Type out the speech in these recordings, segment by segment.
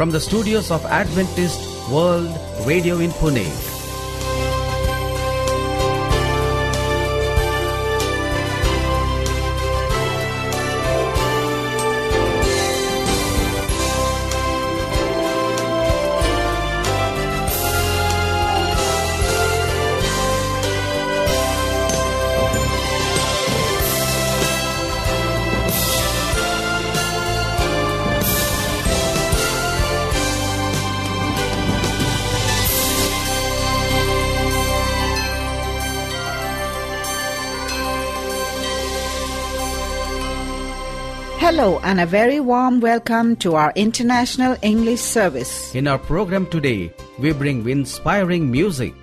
from the studios of Adventist World Radio in Pune. Hello and a very warm welcome to our International English Service. In our program today, we bring inspiring music.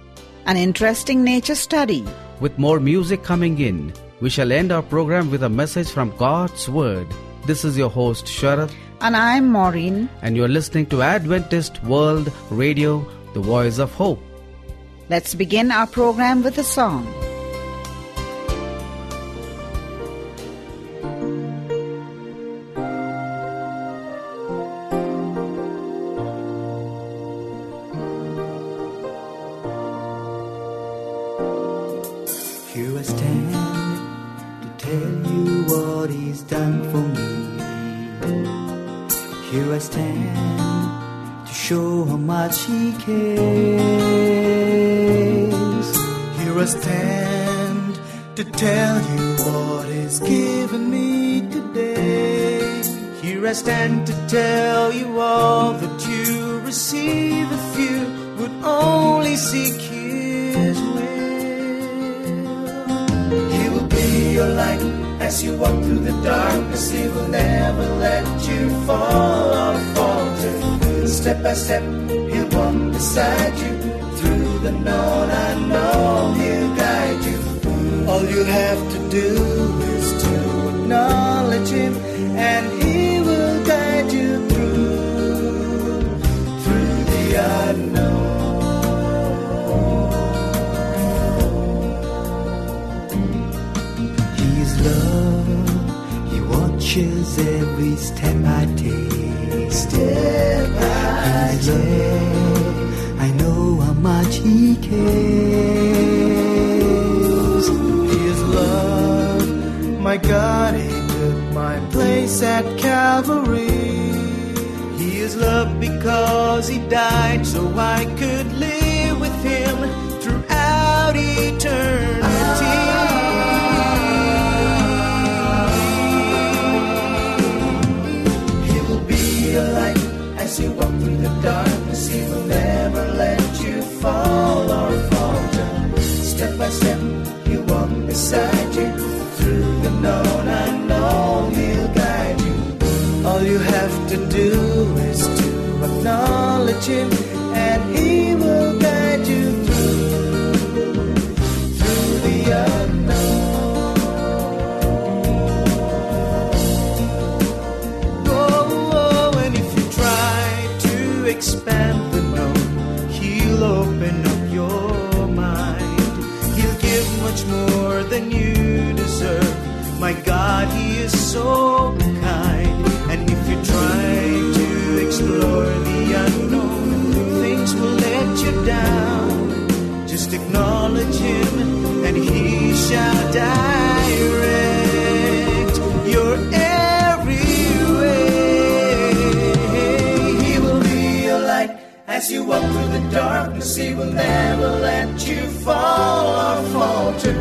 An interesting nature study. With more music coming in, we shall end our program with a message from God's Word. This is your host, Sharath, And I'm Maureen. and you're listening to Adventist World Radio, the voice of hope. Let's begin our program with a song. Tell you what is given me today. Here I stand to tell you all that you receive if you would only seek his will. He will be your light as you walk through the darkness. He will never let you fall or falter. Step by step, he'll walk beside you through the known unknown. He'll guide you. All you have to do is to acknowledge him, and he will guide you through through the unknown. He is love. He watches every step I take. Step by step. I know how much he cares. God, he took my place at Calvary. He is loved because he died so I could live with him throughout eternity. He will be your light as you walk through the darkness. He will never let you fall or falter. Step by step, he'll walk beside you through the known unknown. He'll guide you. All you have to do is to acknowledge him, and he will guide you through through the unknown. Oh, oh, and if you try to expand the known, he'll open up your mind. He'll give much more than you. My God, He is so kind. And if you try to explore the unknown, things will let you down. Just acknowledge Him, and He shall direct your every way. He will be your light as you walk through the darkness. He will never let you fall or falter.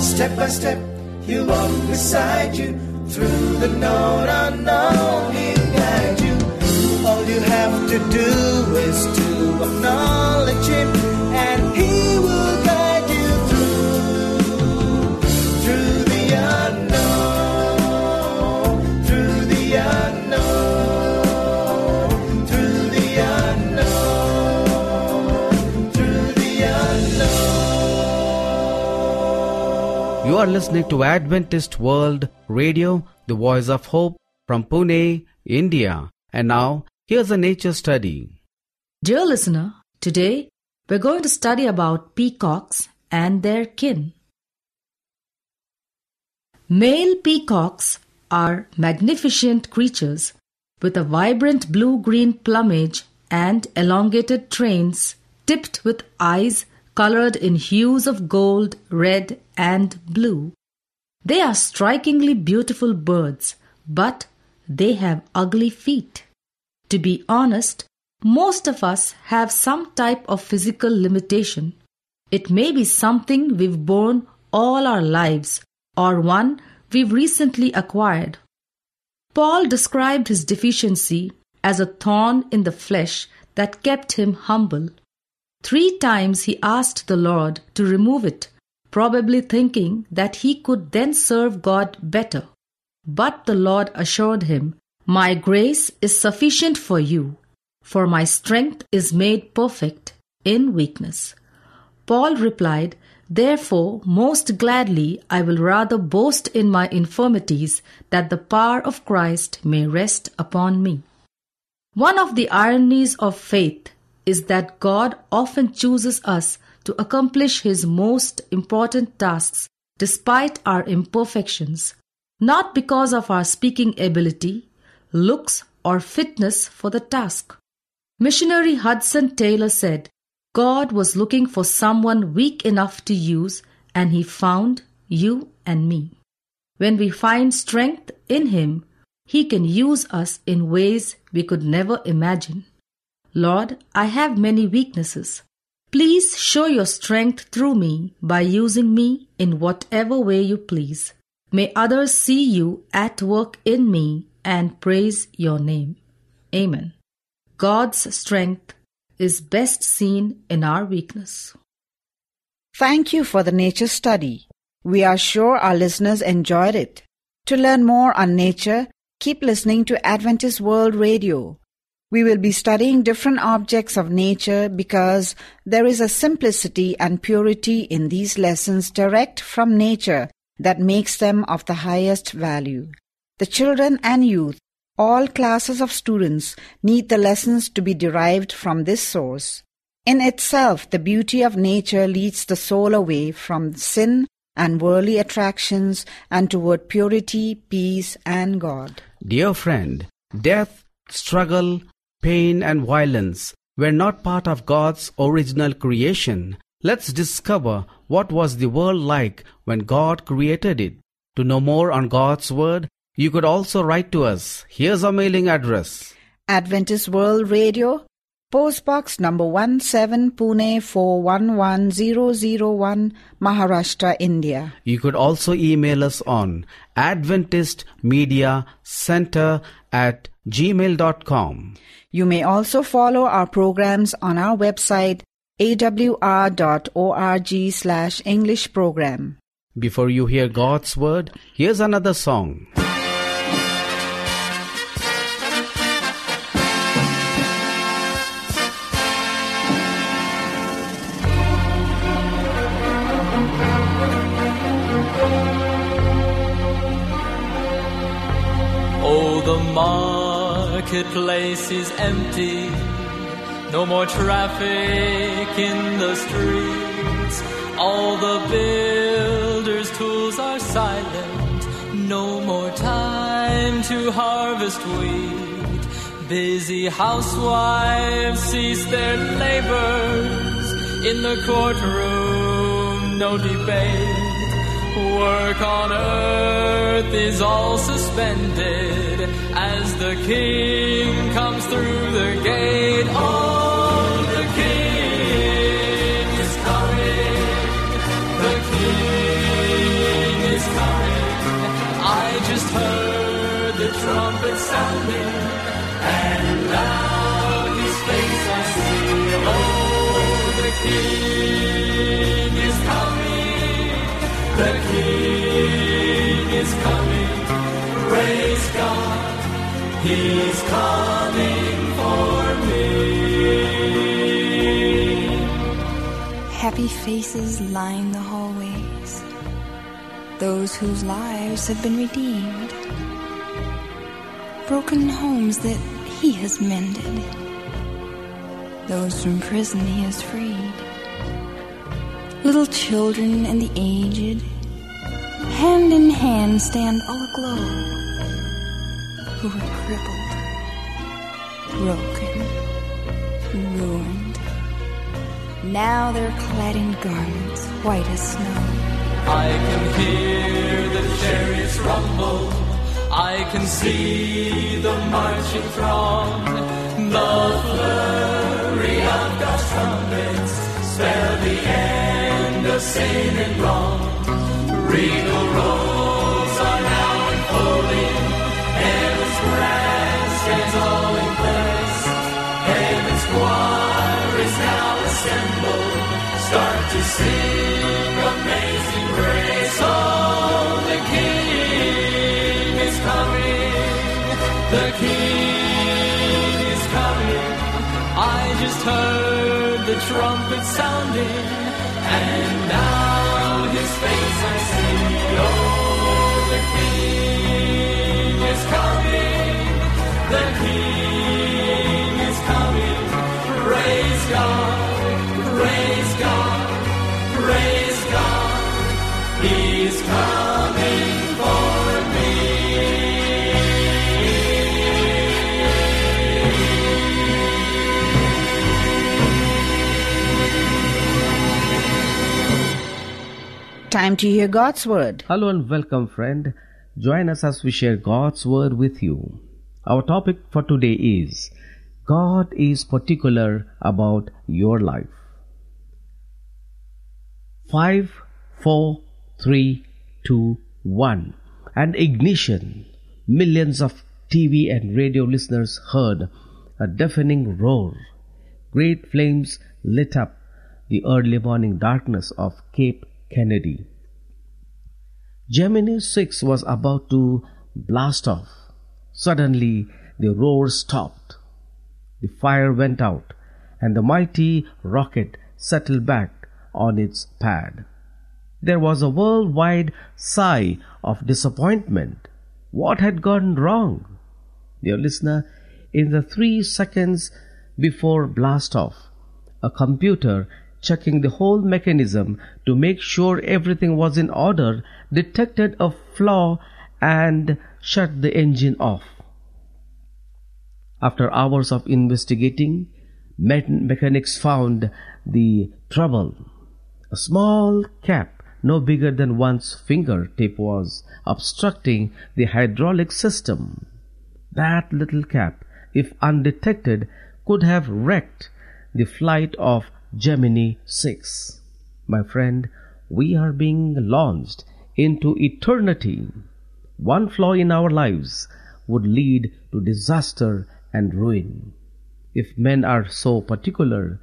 Step by step, He'll walk beside you through the known unknown. He'll guide you. All you have to do is to acknowledge Him, and You are listening to Adventist World Radio, the voice of hope from Pune, India. And now, here's a nature study. Dear listener, today we're going to study about peacocks and their kin. Male peacocks are magnificent creatures with a vibrant blue green plumage and elongated trains tipped with eyes colored in hues of gold, red, and blue. They are strikingly beautiful birds, but they have ugly feet. To be honest, most of us have some type of physical limitation. It may be something we've borne all our lives or one we've recently acquired. Paul described his deficiency as a thorn in the flesh that kept him humble. Three times he asked the Lord to remove it, probably thinking that he could then serve God better. But the Lord assured him, My grace is sufficient for you, for my strength is made perfect in weakness. Paul replied, Therefore, most gladly I will rather boast in my infirmities, that the power of Christ may rest upon me. One of the ironies of faith is that God often chooses us to accomplish His most important tasks despite our imperfections, not because of our speaking ability, looks, or fitness for the task. Missionary Hudson Taylor said, God was looking for someone weak enough to use, and He found you and me. When we find strength in Him, He can use us in ways we could never imagine. Lord, I have many weaknesses. Please show your strength through me by using me in whatever way you please. May others see you at work in me and praise your name. Amen. God's strength is best seen in our weakness. Thank you for the nature study. We are sure our listeners enjoyed it. To learn more on nature, keep listening to Adventist World Radio. We will be studying different objects of nature because there is a simplicity and purity in these lessons direct from nature that makes them of the highest value. The children and youth, all classes of students, need the lessons to be derived from this source. In itself, the beauty of nature leads the soul away from sin and worldly attractions and toward purity, peace, and God. Dear friend, death, struggle, pain, and violence were not part of God's original creation. Let's discover what was the world like when God created it. To know more on God's Word, you could also write to us. Here's our mailing address. Adventist World Radio, Post Box number 17 Pune 411001, Maharashtra, India. You could also email us on Adventist Media Center at gmail.com. You may also follow our programs on our website awr.org slash English program. Before you hear God's Word, here's another song. Marketplace is empty. No more traffic in the streets. All the builders' tools are silent. No more time to harvest wheat. Busy housewives cease their labors. In the courtroom, no debate. Work on earth is all suspended as the king comes through the gate. Oh, the king is coming. The king is coming. I just heard the trumpet sounding, and loud his face I see. Oh, the king King is coming. Praise God. He's coming for me. Happy faces line the hallways. Those whose lives have been redeemed. Broken homes that he has mended. Those from prison he has freed. Little children and the aged, hand in hand stand all aglow, who were crippled broken, ruined. Now they're clad in garments white as snow. I can hear the chariots rumble. I can see the marching throng. The flurry of God's trumpets spell the end of sin and wrong. Regal roads are now unfolding. Heaven's grandstands all in place. Heaven's choir is now assembled. Start to sing amazing grace. Oh, the King is coming. The King is coming. I just heard the trumpet sounding, and now His face I see. Oh, the King is coming. The King is coming. Praise God. Praise God. Praise God. He's coming Time to hear God's Word. Hello and welcome, friend. Join us as we share God's Word with you. Our topic for today is God is particular about your life. 5, 4, 3, 2, 1. And ignition. Millions of TV and radio listeners heard a deafening roar. Great flames lit up the early morning darkness of Cape Kennedy. Gemini 6 was about to blast off. Suddenly, the roar stopped. The fire went out, and the mighty rocket settled back on its pad. There was a worldwide sigh of disappointment. What had gone wrong? Dear listener, in the three seconds before blast off, a computer checking the whole mechanism to make sure everything was in order detected a flaw and shut the engine off. After hours of investigating, mechanics found the trouble. A small cap, no bigger than one's fingertip, was obstructing the hydraulic system. That little cap, if undetected, could have wrecked the flight of Gemini 6. My friend, we are being launched into eternity. One flaw in our lives would lead to disaster and ruin. If men are so particular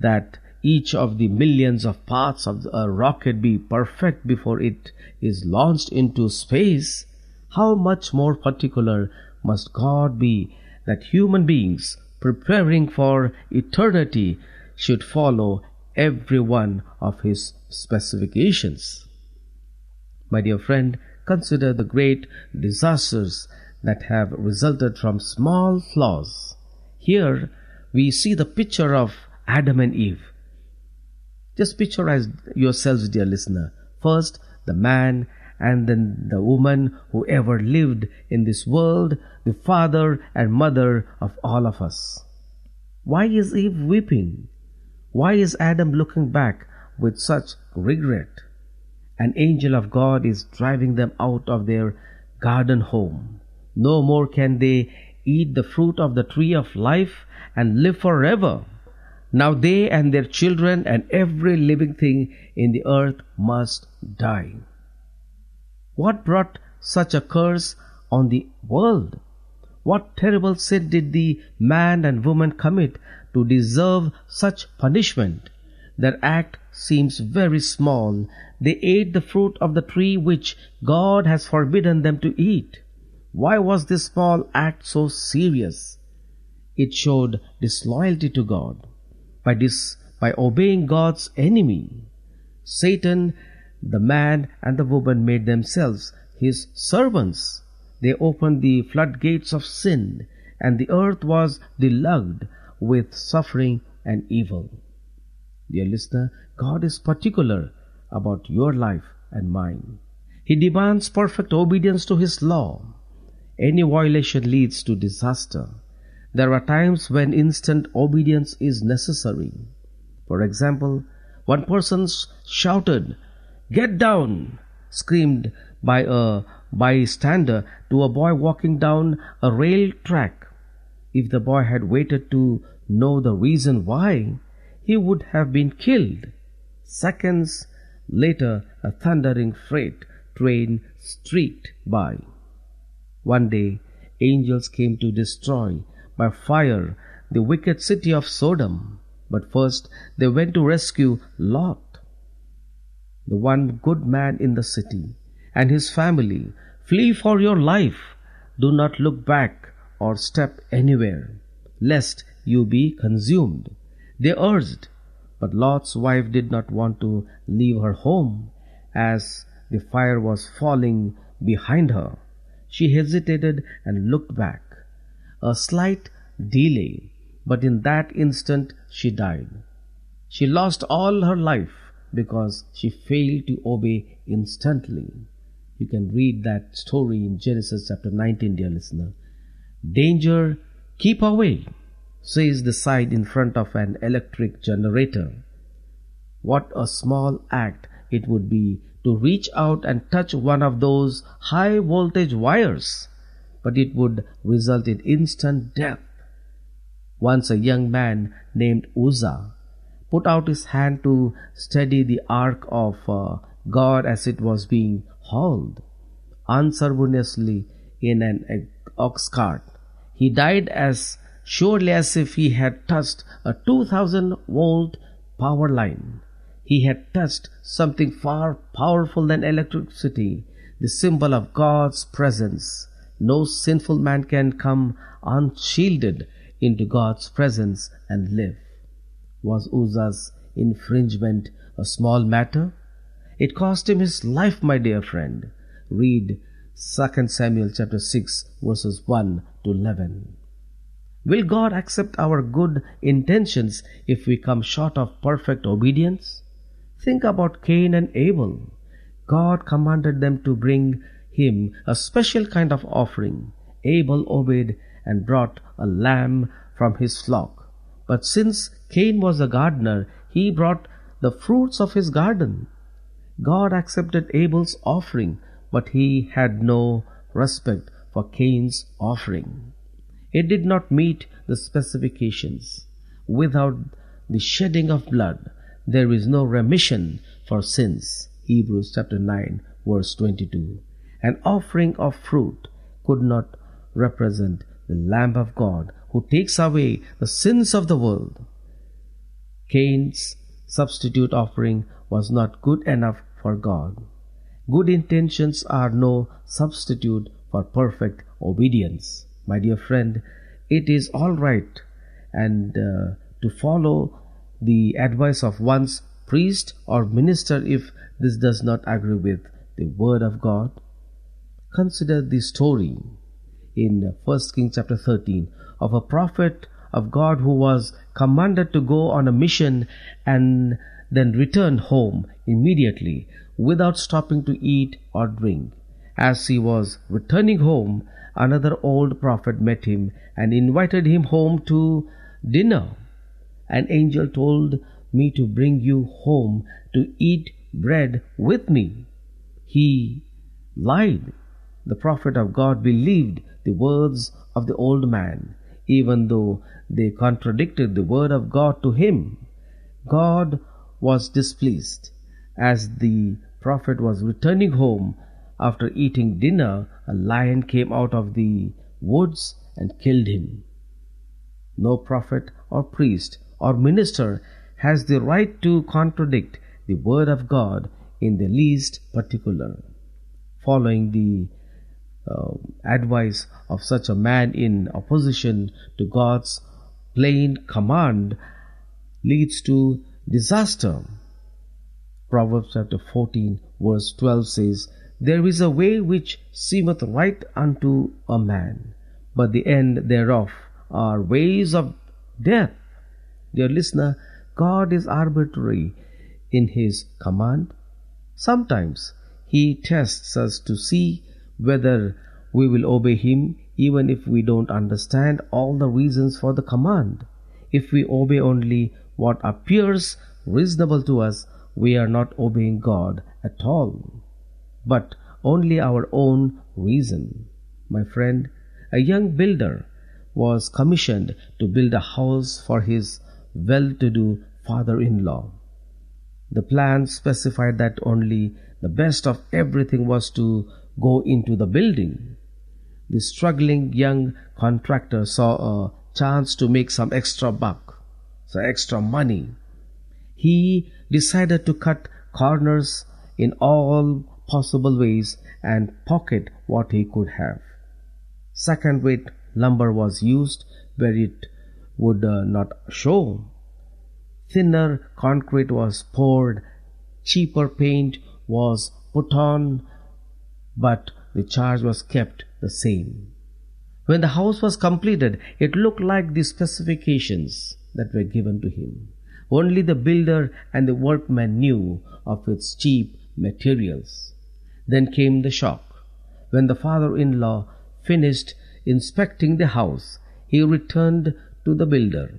that each of the millions of parts of a rocket be perfect before it is launched into space, how much more particular must God be that human beings preparing for eternity should follow every one of his specifications. My dear friend, consider the great disasters that have resulted from small flaws. Here we see the picture of Adam and Eve. Just picturize yourselves, dear listener. First, the man and then the woman who ever lived in this world, the father and mother of all of us. Why is Eve weeping? Why is Adam looking back with such regret? An angel of God is driving them out of their garden home. No more can they eat the fruit of the tree of life and live forever. Now they and their children and every living thing in the earth must die. What brought such a curse on the world? What terrible sin did the man and woman commit to deserve such punishment? Their act seems very small. They ate the fruit of the tree which God has forbidden them to eat. Why was this small act so serious? It showed disloyalty to God. By this, by obeying God's enemy, Satan, the man and the woman made themselves his servants. They opened the floodgates of sin, and the earth was deluged with suffering and evil. Dear listener, God is particular about your life and mine. He demands perfect obedience to His law. Any violation leads to disaster. There are times when instant obedience is necessary. For example, one person shouted, Get down! screamed by a bystander to a boy walking down a rail track. If the boy had waited to know the reason why, he would have been killed. Seconds later, a thundering freight train streaked by. One day, angels came to destroy by fire the wicked city of Sodom. But first, they went to rescue Lot, the one good man in the city, and his family. Flee for your life. Do not look back or step anywhere, lest you be consumed. They urged, but Lot's wife did not want to leave her home, as the fire was falling behind her. She hesitated and looked back. A slight delay, but in that instant she died. She lost all her life because she failed to obey instantly. You can read that story in Genesis chapter 19, dear listener. Danger, keep away, says the sign in front of an electric generator. What a small act it would be to reach out and touch one of those high voltage wires, but it would result in instant death. Once a young man named Uzzah put out his hand to steady the ark of uh, God as it was being hauled unceremoniously in an ox cart. He died as surely as if he had touched a 2000 volt power line. He had touched something far powerful than electricity, the symbol of God's presence. No sinful man can come unshielded into God's presence and live. Was Uzzah's infringement a small matter? It cost him his life, my dear friend. Read 2 Samuel chapter 6 verses 1 to 11. Will God accept our good intentions if we come short of perfect obedience? Think about Cain and Abel. God commanded them to bring him a special kind of offering. Abel obeyed and brought a lamb from his flock. But since Cain was a gardener, he brought the fruits of his garden. God accepted Abel's offering, but he had no respect for Cain's offering. It did not meet the specifications. Without the shedding of blood, there is no remission for sins. Hebrews chapter 9, verse 22. An offering of fruit could not represent the Lamb of God who takes away the sins of the world. Cain's substitute offering was not good enough for God. Good intentions are no substitute for perfect obedience. My dear friend, it is all right and uh, to follow the advice of one's priest or minister if this does not agree with the word of God. Consider the story in 1 Kings chapter 13 of a prophet of God who was commanded to go on a mission and then return home immediately without stopping to eat or drink. As he was returning home, another old prophet met him and invited him home to dinner. An angel told me to bring you home to eat bread with me. He lied. The prophet of God believed the words of the old man, even though they contradicted the word of God to him. God was displeased. As the prophet was returning home after eating dinner, a lion came out of the woods and killed him. No prophet or priest or minister has the right to contradict the word of God in the least particular. Following the uh, advice of such a man in opposition to God's plain command leads to disaster. Proverbs chapter 14 verse 12 says, There is a way which seemeth right unto a man, but the end thereof are ways of death. Dear listener, God is arbitrary in His command. Sometimes He tests us to see whether we will obey Him even if we don't understand all the reasons for the command. If we obey only what appears reasonable to us, we are not obeying God at all, but only our own reason. My friend, a young builder was commissioned to build a house for his well to do father in law. The plan specified that only the best of everything was to go into the building. The struggling young contractor saw a chance to make some extra buck, some extra money. He decided to cut corners in all possible ways and pocket what he could have. Second rate lumber was used where it would uh, not show. Thinner concrete was poured, cheaper paint was put on, but the charge was kept the same. When the house was completed, it looked like the specifications that were given to him. Only the builder and the workman knew of its cheap materials. Then came the shock. When the father in law finished inspecting the house, he returned to the builder,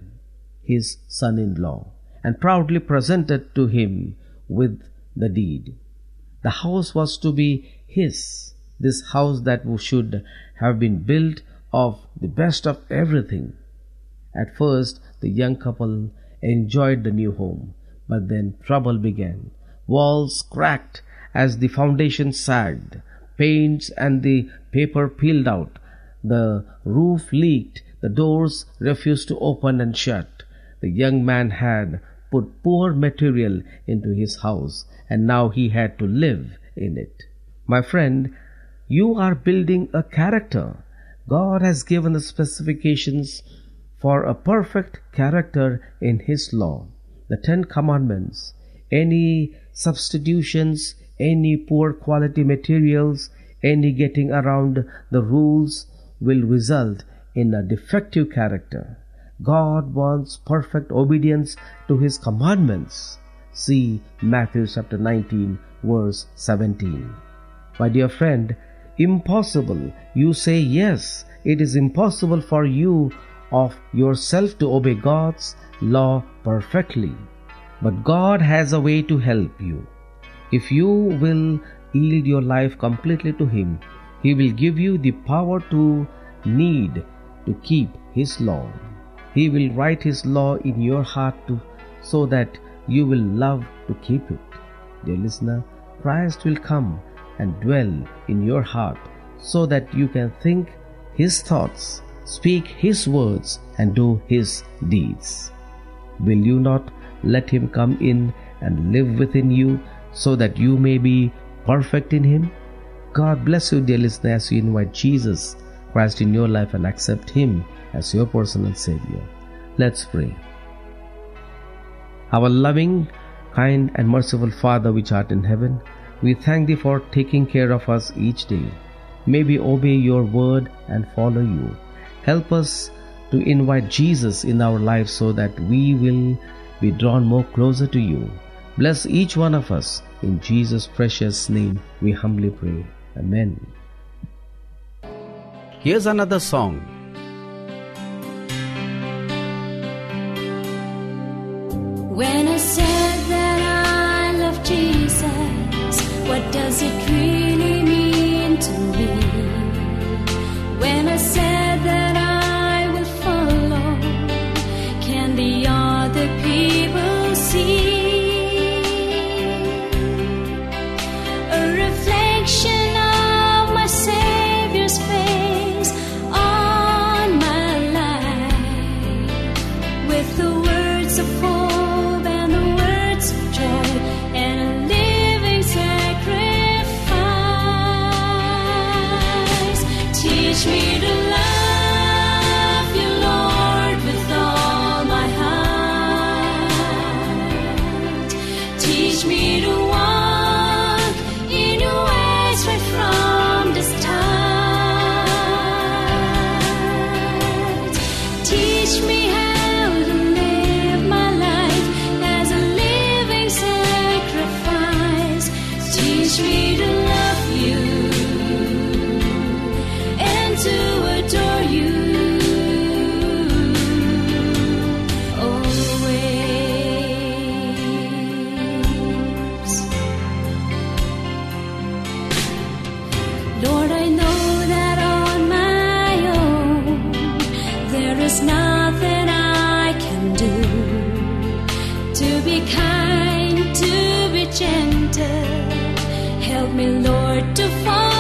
his son in law, and proudly presented to him with the deed. The house was to be his, this house that should have been built of the best of everything. At first, the young couple enjoyed the new home, but then trouble began. Walls cracked as the foundation sagged, paints and the paper peeled out, the roof leaked, the doors refused to open and shut. The young man had put poor material into his house, and now he had to live in it. My friend, you are building a character. God has given the specifications for a perfect character in His law. The Ten Commandments. Any substitutions, any poor quality materials, any getting around the rules will result in a defective character. God wants perfect obedience to His commandments. See Matthew chapter 19, verse 17. My dear friend, impossible. You say yes. It is impossible for you of yourself to obey God's law perfectly. But God has a way to help you. If you will yield your life completely to Him, He will give you the power to need to keep His law. He will write His law in your heart to, so that you will love to keep it. Dear listener, Christ will come and dwell in your heart so that you can think His thoughts, speak His words, and do His deeds. Will you not let Him come in and live within you so that you may be perfect in Him? God bless you, dear listener, as you invite Jesus Christ in your life and accept Him as your personal Savior. Let's pray. Our loving, kind, and merciful Father which art in heaven, we thank Thee for taking care of us each day. May we obey Your word and follow You. Help us to invite Jesus in our lives so that we will be drawn more closer to You. Bless each one of us. In Jesus' precious name we humbly pray. Amen. Here's another song. Nothing I can do to be kind, to be gentle. Help me, Lord, to follow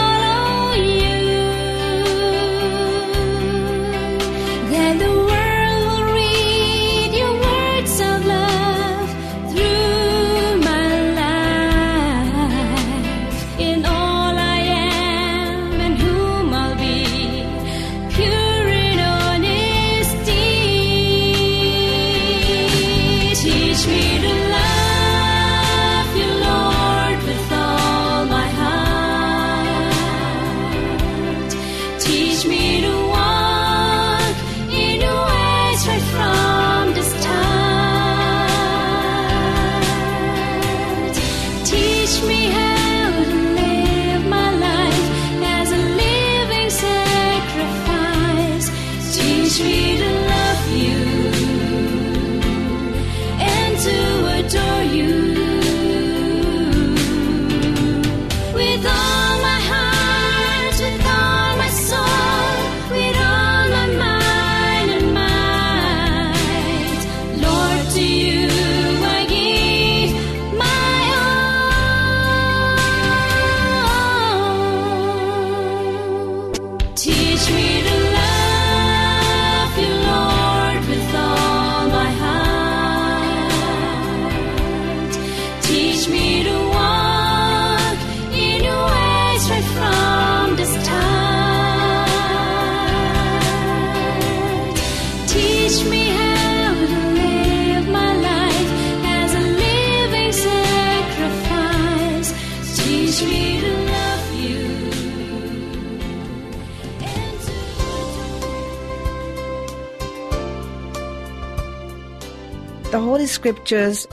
The Holy Scriptures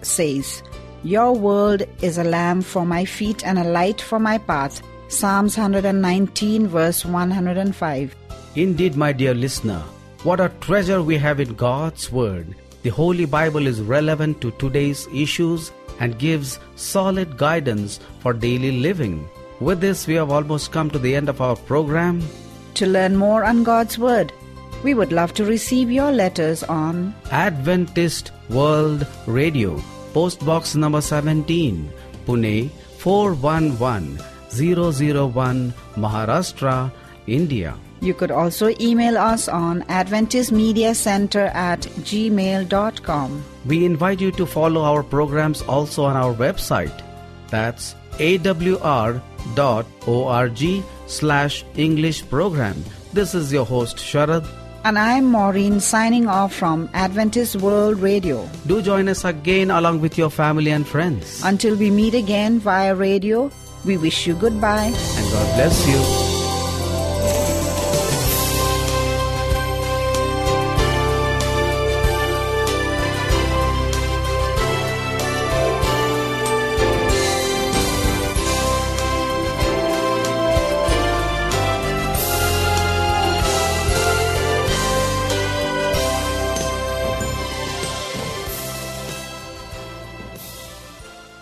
says, Your word is a lamp for my feet and a light for my path. Psalms 119 verse 105. Indeed, my dear listener, what a treasure we have in God's Word. The Holy Bible is relevant to today's issues and gives solid guidance for daily living. With this, we have almost come to the end of our program. To learn more on God's Word, we would love to receive your letters on Adventist World Radio, Post Box number 17, Pune 411001, Maharashtra, India. You could also email us on Adventist Media Center at gmail.com. We invite you to follow our programs also on our website. That's awr.org slash English program. This is your host Sharad. And I'm Maureen signing off from Adventist World Radio. Do join us again along with your family and friends. Until we meet again via radio, we wish you goodbye. And God bless you.